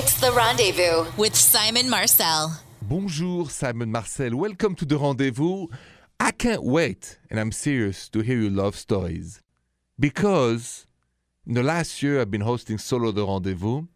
It's The Rendezvous with Simon Marcel. Bonjour, Simon Marcel. Welcome to the rendezvous. I can't wait, and I'm serious, to hear your love stories. Because in the last year, I've been hosting Solo the Rendezvous,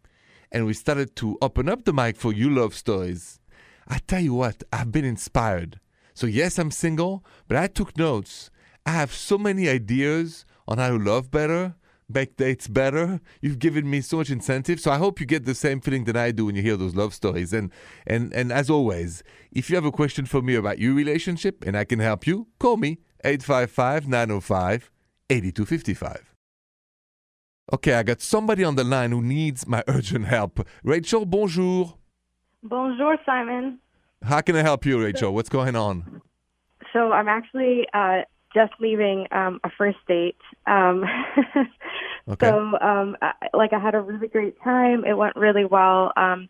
and we started to open up the mic for you love stories. I tell you what, I've been inspired. So, yes, I'm single, but I took notes. I have so many ideas on how to love better, make dates better. You've given me so much incentive. So I hope you get the same feeling that I do when you hear those love stories. And and and as always, if you have a question for me about your relationship and I can help you, call me 855-905-8255. Okay, I got somebody on the line who needs my urgent help. Rachel, bonjour. Bonjour, Simon. How can I help you, Rachel? What's going on? So I'm actually uh, just leaving um, a first date. Um, Okay. So, um, I, like, I had a really great time. It went really well. Um,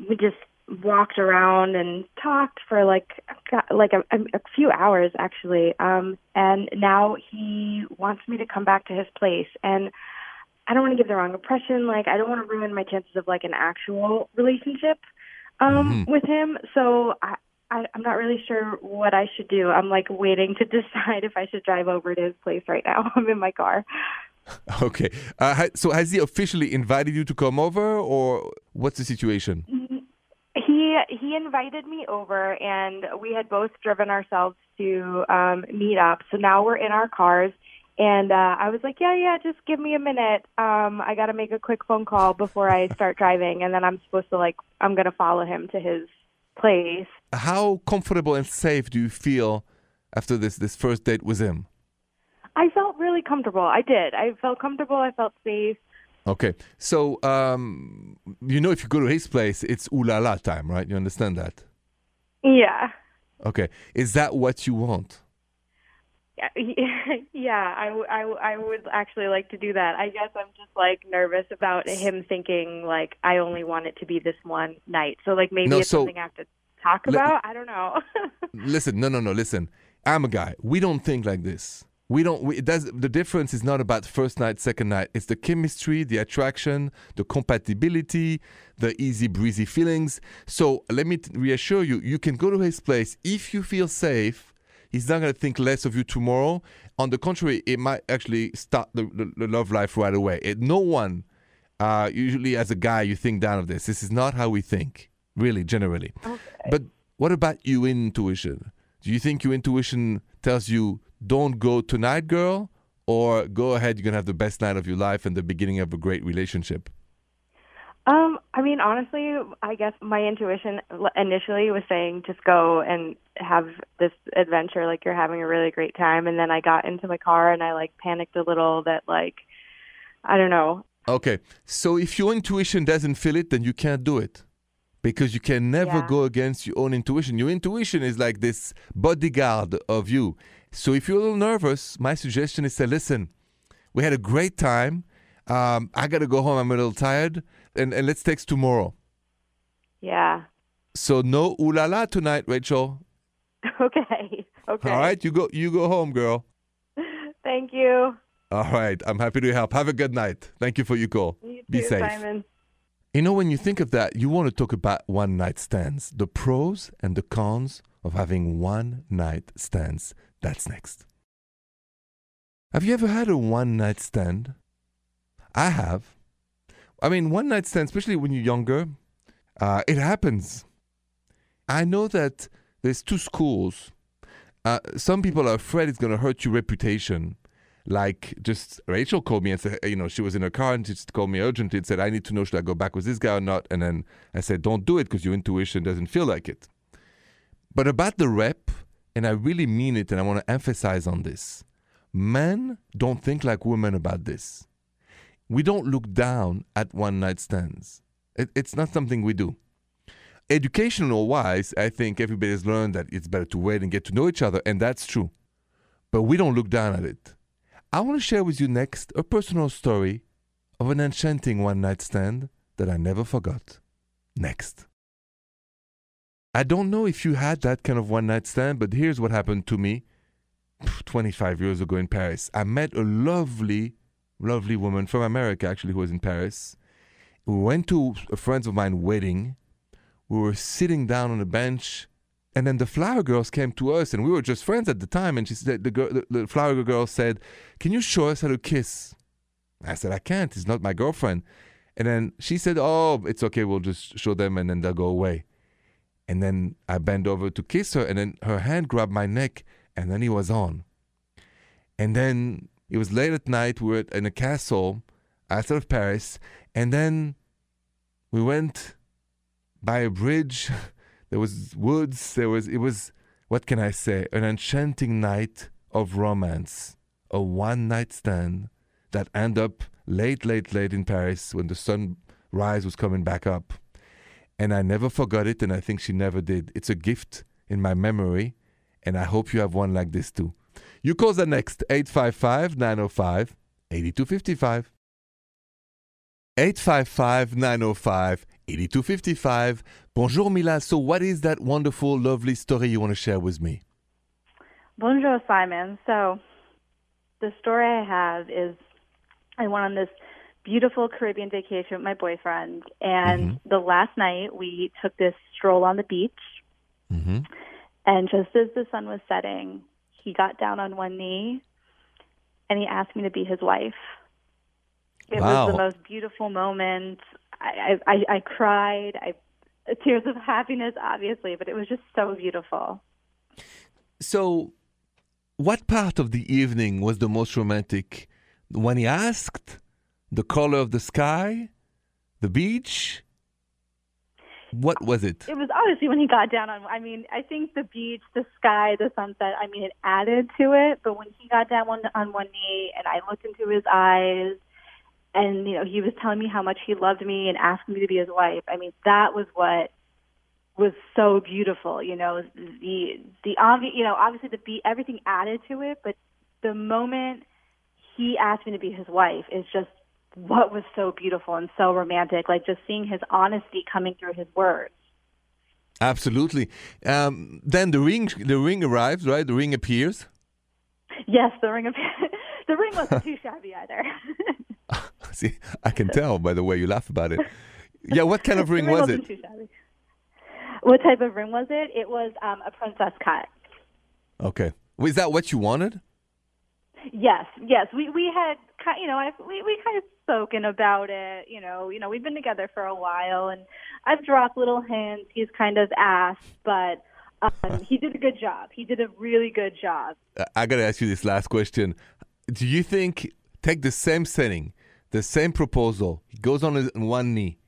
we just walked around and talked for like got- like a, a few hours actually. Um, and now he wants me to come back to his place and. I don't want to give the wrong impression. Like, I don't want to ruin my chances of like an actual relationship um, with him. So I, I, I'm not really sure what I should do. I'm like waiting to decide if I should drive over to his place right now. I'm in my car. Okay. Uh, so has he officially invited you to come over, or what's the situation? He he invited me over, and we had both driven ourselves to um, meet up. So now we're in our cars, and uh, I was like, "Yeah, yeah, just give me a minute. Um, I got to make a quick phone call before I start driving, and then I'm supposed to like I'm gonna follow him to his place." How comfortable and safe do you feel after this this first date with him? I felt really comfortable. I did. I felt comfortable. I felt safe. Okay, so um, you know if you go to his place, it's ooh la la time, right? You understand that? Yeah. Okay, is that what you want? Yeah, yeah, I would actually like to do that. I guess I'm just like nervous about him thinking like I only want it to be this one night. So like maybe No, it's so- something I have to talk about. I don't know. Listen, no, no, no. Listen, I'm a guy. We don't think like this. We don't. We, does. The difference is not about first night, second night. It's the chemistry, the attraction, the compatibility, the easy breezy feelings. So let me t- reassure you: you can go to his place if you feel safe. He's not going to think less of you tomorrow. On the contrary, it might actually start the, the, the love life right away. It, no one, uh, usually as a guy, you think down of this. This is not how we think, really, generally. But what about your intuition? Do you think your intuition tells you don't go tonight, girl, or go ahead? You're gonna have the best night of your life and the beginning of a great relationship. um, I mean, honestly, I guess my intuition initially was saying just go and have this adventure, like you're having a really great time. And then I got into my car and I like panicked a little that like I don't know. Okay, so if your intuition doesn't feel it, then you can't do it. Because you can never Yeah. go against your own intuition. Your intuition is like this bodyguard of you. So if you're a little nervous, my suggestion is say, listen, we had a great time. Um, I got to go home. I'm a little tired. And, and let's text tomorrow. Yeah. So no ooh la la tonight, Rachel. Okay. Okay. All right, you go you go home, girl. Thank you. All right, I'm happy to help. Have a good night. Thank you for your call. You Be too, safe. Simon. You know, when you think of that, you want to talk about one night stands, the pros and the cons of having one night stands. That's next. Have you ever had a one night stand? I have. I mean, one night stand, especially when you're younger, uh, it happens. I know that there's two schools. Uh, some people are afraid it's going to hurt your reputation. Like, just Rachel called me and said, you know, she was in her car and she called me urgently and said, I need to know should I go back with this guy or not? And then I said, don't do it because your intuition doesn't feel like it. But about the rep, and I really mean it, and I want to emphasize on this men don't think like women about this. We don't look down at one night stands, it, it's not something we do. Educational wise, I think everybody's learned that it's better to wait and get to know each other, and that's true. But we don't look down at it. I want to share with you next a personal story of an enchanting one night stand that I never forgot. Next. I don't know if you had that kind of one night stand, but here's what happened to me 25 years ago in Paris. I met a lovely, lovely woman from America, actually, who was in Paris. we went to a friend of mine wedding. We were sitting down on a bench, and then the flower girls came to us, and we were just friends at the time. And she said, the, the, the flower girl said, "Can you show us how to kiss?" I said, "I can't. It's not my girlfriend." And then she said, "Oh, it's okay. We'll just show them, and then they'll go away." And then I bent over to kiss her, and then her hand grabbed my neck, and then he was on. And then it was late at night. We were in a castle outside of Paris, and then we went by a bridge. there was woods. There was it was what can I say? An enchanting night of romance, a one night stand that ended up late, late, late in Paris when the sunrise was coming back up. And I never forgot it, and I think she never did. It's a gift in my memory, and I hope you have one like this too. You call the next 855 905 8255. 855 905 8255. Bonjour, Mila. So, what is that wonderful, lovely story you want to share with me? Bonjour, Simon. So, the story I have is I went on this beautiful Caribbean vacation with my boyfriend, and mm-hmm. the last night we took this stroll on the beach. Mm-hmm. And just as the sun was setting, he got down on one knee and he asked me to be his wife. It wow. was the most beautiful moment. I, I, I cried. I tears of happiness, obviously, but it was just so beautiful. So, what part of the evening was the most romantic? When he asked, the color of the sky, the beach, what was it? It was obviously when he got down on. I mean, I think the beach, the sky, the sunset. I mean, it added to it. But when he got down on, on one knee and I looked into his eyes, and you know, he was telling me how much he loved me and asked me to be his wife. I mean, that was what was so beautiful. You know, the the obvious. You know, obviously the beat, everything added to it, but the moment he asked me to be his wife is just what was so beautiful and so romantic, like just seeing his honesty coming through his words. Absolutely. Um, then the ring, the ring arrives, right? The ring appears. Yes, the ring appears. the ring wasn't too shabby either. See, I can tell by the way you laugh about it. Yeah, what kind of ring, was it? What type of ring was it? It was um, a princess cut. Okay. Was that what you wanted? Yes, yes. We we had you know I we we kind of spoken about it. You know, you know we've been together for a while, and I've dropped little hints. He's kind of asked, but um, he did a good job. He did a really good job. I got to ask you this last question. Do you think take the same setting, the same proposal, he goes on his, one knee,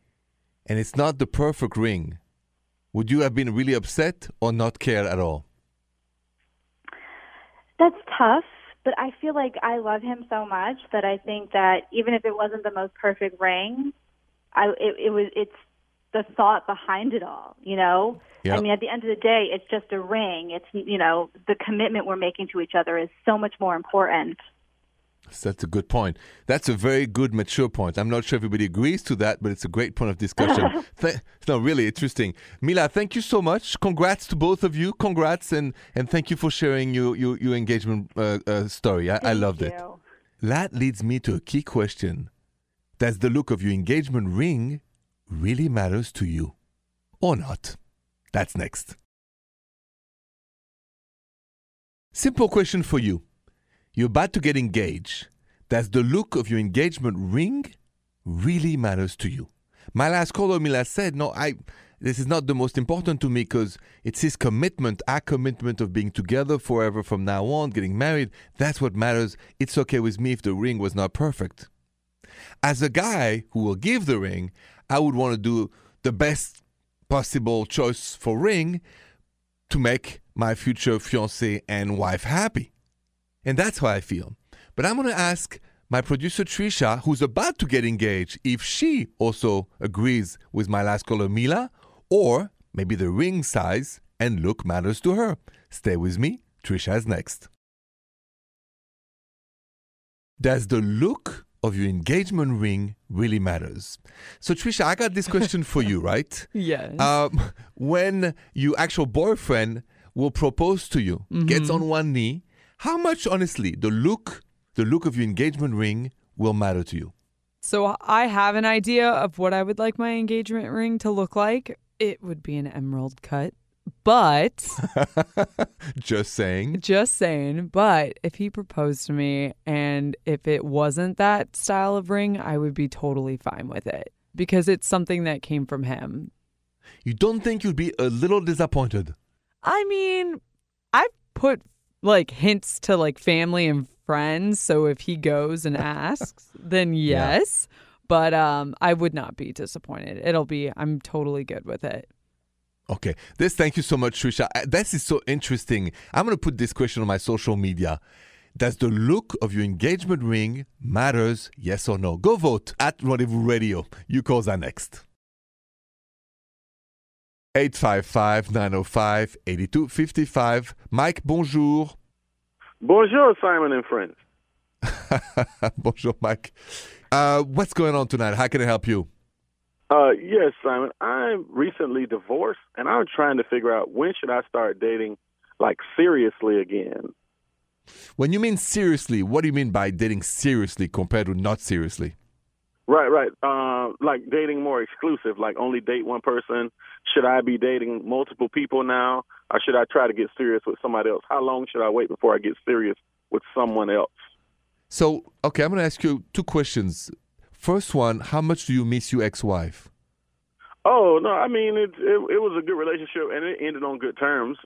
and it's not the perfect ring? Would you have been really upset or not care at all? That's tough but I feel like I love him so much that I think that even if it wasn't the most perfect ring, I it, it was it's the thought behind it all, you know? Yep. I mean, at the end of the day, it's just a ring. It's, you know, the commitment we're making to each other is so much more important. That's a good point. That's a very good mature point. I'm not sure everybody agrees to that, but it's a great point of discussion. Th- no, really interesting. Mila, thank you so much. Congrats to both of you. Congrats and, and thank you for sharing your, your, your engagement uh, uh, story. I, I loved you. it. That leads me to a key question Does the look of your engagement ring really matters to you or not? That's next. Simple question for you. You're about to get engaged. Does the look of your engagement ring really matters to you? My last caller, Mila, said, no, I, this is not the most important to me because it's his commitment, our commitment of being together forever from now on, getting married. That's what matters. It's okay with me if the ring was not perfect. As a guy who will give the ring, I would want to do the best possible choice for ring to make my future fiance and wife happy. And that's how I feel. But I'm going to ask my producer Trisha, who's about to get engaged, if she also agrees with my last caller, Mila, or maybe the ring size and look matters to her. Stay with me. Trisha is next. Does the look of your engagement ring really matters? So, Trisha, I got this question for you, right? yes. Um, when your actual boyfriend will propose to you, mm-hmm. gets on one knee, how much, honestly, the look, the look of your engagement ring will matter to you? So I have an idea of what I would like my engagement ring to look like. It would be an emerald cut. But Just saying. just saying, but if he proposed to me and if it wasn't that style of ring, I would be totally fine with it because it's something that came from him. You don't think you'd be a little disappointed? I mean, I've put like hints to like family and friends, so if he goes and asks, then Yeah. yes. But um I would not be disappointed. It'll be I'm totally good with it. Okay. This, thank you so much, Trisha. Uh, This is so interesting. I'm going to put this question on my social media. Does the look of your engagement ring matters? Yes or no? Go vote at Rendezvous Radio. You calls are next. 855-905-8255. Mike, bonjour. Bonjour, Simon and friends. bonjour, Mike. Uh, what's going on tonight? How can I help you? Uh, yes, Simon. I'm recently divorced, and I'm trying to figure out when should I start dating, like seriously again. When you mean seriously, what do you mean by dating seriously compared to not seriously? Right, right. Uh, like dating more exclusive, like only date one person. Should I be dating multiple people now, or should I try to get serious with somebody else? How long should I wait before I get serious with someone else? So, okay, I'm going to ask you two questions. First one, how much do you miss your ex-wife? Oh no, I mean it, it. It was a good relationship, and it ended on good terms.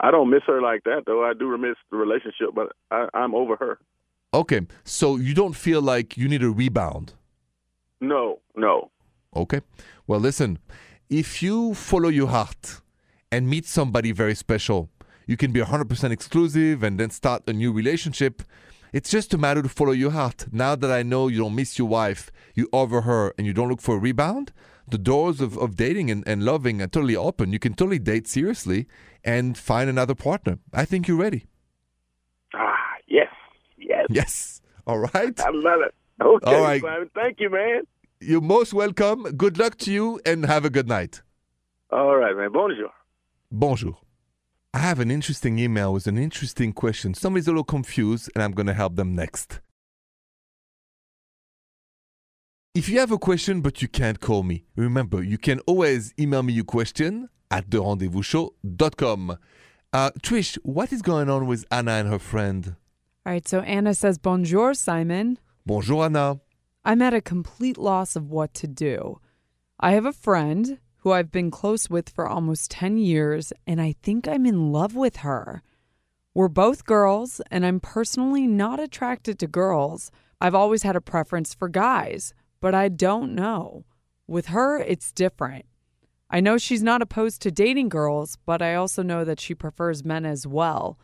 I don't miss her like that, though. I do miss the relationship, but I, I'm over her. Okay, so you don't feel like you need a rebound. No, no. Okay. Well, listen, if you follow your heart and meet somebody very special, you can be 100% exclusive and then start a new relationship. It's just a matter to follow your heart. Now that I know you don't miss your wife, you over her, and you don't look for a rebound, the doors of, of dating and, and loving are totally open. You can totally date seriously and find another partner. I think you're ready. Ah, yes, yes. Yes. All right. I love it. Okay, All right. Simon. Thank you, man. You're most welcome. Good luck to you and have a good night. All right, man. Bonjour. Bonjour. I have an interesting email with an interesting question. Somebody's a little confused, and I'm going to help them next. If you have a question but you can't call me, remember you can always email me your question at therendezvousshow.com. Uh, Trish, what is going on with Anna and her friend? All right, so Anna says, Bonjour, Simon. Bonjour, Anna. I'm at a complete loss of what to do. I have a friend who I've been close with for almost 10 years, and I think I'm in love with her. We're both girls, and I'm personally not attracted to girls. I've always had a preference for guys, but I don't know. With her, it's different. I know she's not opposed to dating girls, but I also know that she prefers men as well.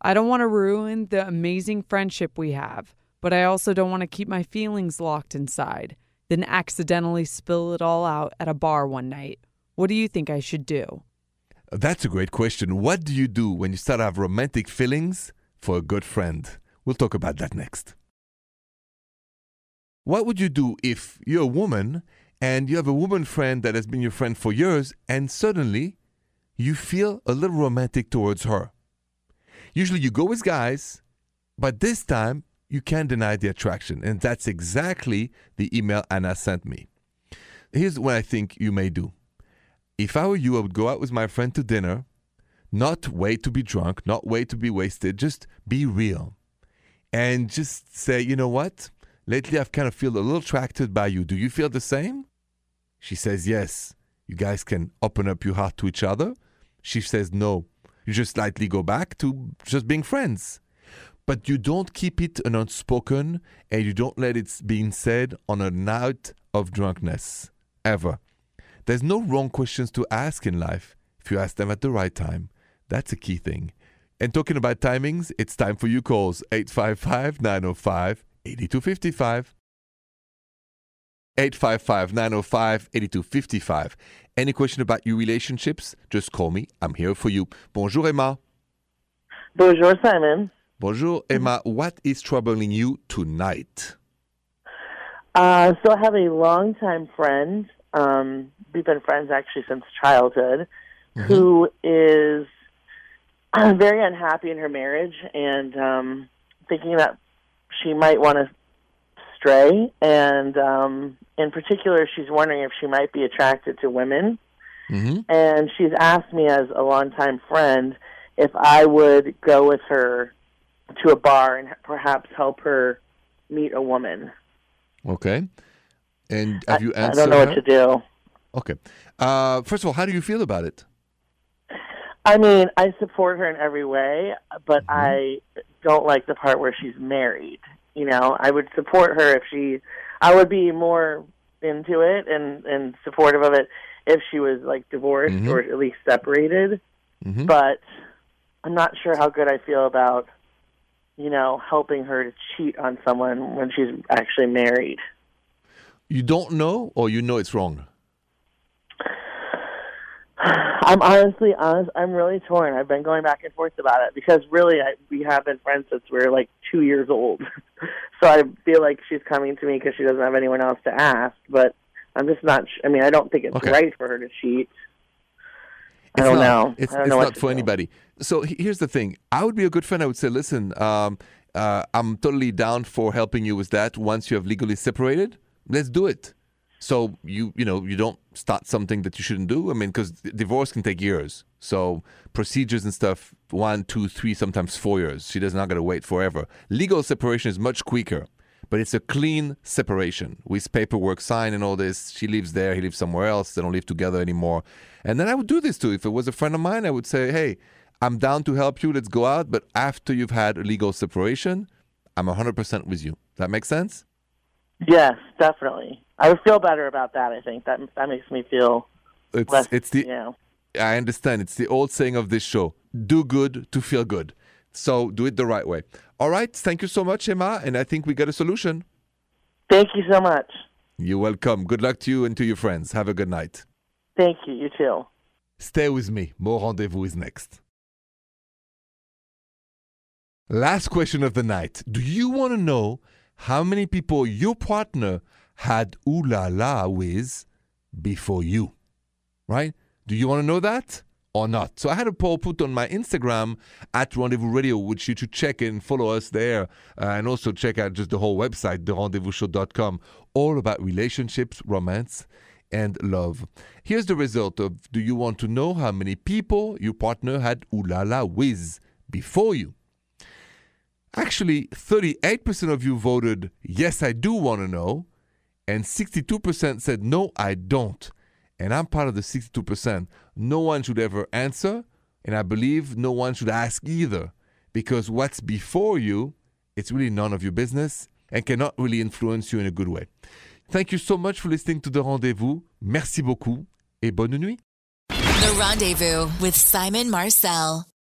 I don't want to ruin the amazing friendship we have, but I also don't want to keep my feelings locked inside, then accidentally spill it all out at a bar one night. What do you think I should do? That's a great question. What do you do when you start to have romantic feelings for a good friend? We'll talk about that next. What would you do if you're a woman and you have a woman friend that has been your friend for years and suddenly you feel a little romantic towards her? Usually you go with guys, but this time you can't deny the attraction. And that's exactly the email Anna sent me. Here's what I think you may do. If I were you, I would go out with my friend to dinner, not wait to be drunk, not wait to be wasted, just be real. And just say, you know what? Lately I've kind of feel a little attracted by you. Do you feel the same? She says yes. You guys can open up your heart to each other. She says no. You just slightly go back to just being friends. But you don't keep it an unspoken and you don't let it being said on a night of drunkenness. Ever. There's no wrong questions to ask in life if you ask them at the right time. That's a key thing. And talking about timings, it's time for you calls 855 905 8255. 855 905 8255. Any question about your relationships? Just call me. I'm here for you. Bonjour, Emma. Bonjour, Simon. Bonjour, Emma. What is troubling you tonight? Uh, so I have a longtime friend. Um, we've been friends actually since childhood, who is uh, very unhappy in her marriage and um, thinking that she might want to stray. and um, in particular, she's wondering if she might be attracted to women. Mm-hmm. And she's asked me as a longtime friend if I would go with her to a bar and perhaps help her meet a woman. Okay. And have I, you I answered? don't know her? what to do. Okay. Uh, first of all, how do you feel about it? I mean, I support her in every way, but Mm-hmm. I don't like the part where she's married. You know, I would support her if she. I would be more into it and and supportive of it if she was like divorced Mhm. or at least separated. Mhm. But I'm not sure how good I feel about, you know, helping her to cheat on someone when she's actually married. You don't know, or you know it's wrong. I'm honestly honest. I'm really torn. I've been going back and forth about it because really, I, we have been friends since we were like two years old. so I feel like she's coming to me because she doesn't have anyone else to ask. But I'm just not. Sh- I mean, I don't think it's Okay. right for her to cheat. I don't not, know. It's, don't it's know not for do. anybody. So here's the thing. I would be a good friend. I would say, listen, um, uh, I'm totally down for helping you with that. Once you have legally separated, let's do it. So you you know you don't start something that you shouldn't do. I mean, because divorce can take years. So procedures and stuff, one, two, three, sometimes four years. She does not got to wait forever. Legal separation is much quicker, but it's a clean separation with paperwork signed and all this. She lives there, he lives somewhere else. They don't live together anymore. And then I would do this too. If it was a friend of mine, I would say, hey, I'm down to help you. Let's go out. But after you've had a legal separation, I'm 100% with you. That makes sense? Yes, definitely. I would feel better about that. I think that that makes me feel It's, less. it's the you know. I understand. It's the old saying of this show do good to feel good. So do it the right way. All right. Thank you so much, Emma. And I think we got a solution. Thank you so much. You're welcome. Good luck to you and to your friends. Have a good night. Thank you. You too. Stay with me. More rendezvous is next. Last question of the night. Do you want to know how many people your partner had ooh la la with before you? Right? Do you want to know that or not? So I had a poll put on my Instagram at Rendezvous Radio, which you should check and follow us there. Uh, and also check out just the whole website, therendezvousshow.com, all about relationships, romance, and love. Here's the result of Do you want to know how many people your partner had ooh la la with before you? Actually, 38% of you voted, yes, I do want to know, and 62% said, no, I don't. And I'm part of the 62%. No one should ever answer, and I believe no one should ask either, because what's before you, it's really none of your business and cannot really influence you in a good way. Thank you so much for listening to The Rendezvous. Merci beaucoup et bonne nuit. The Rendezvous with Simon Marcel.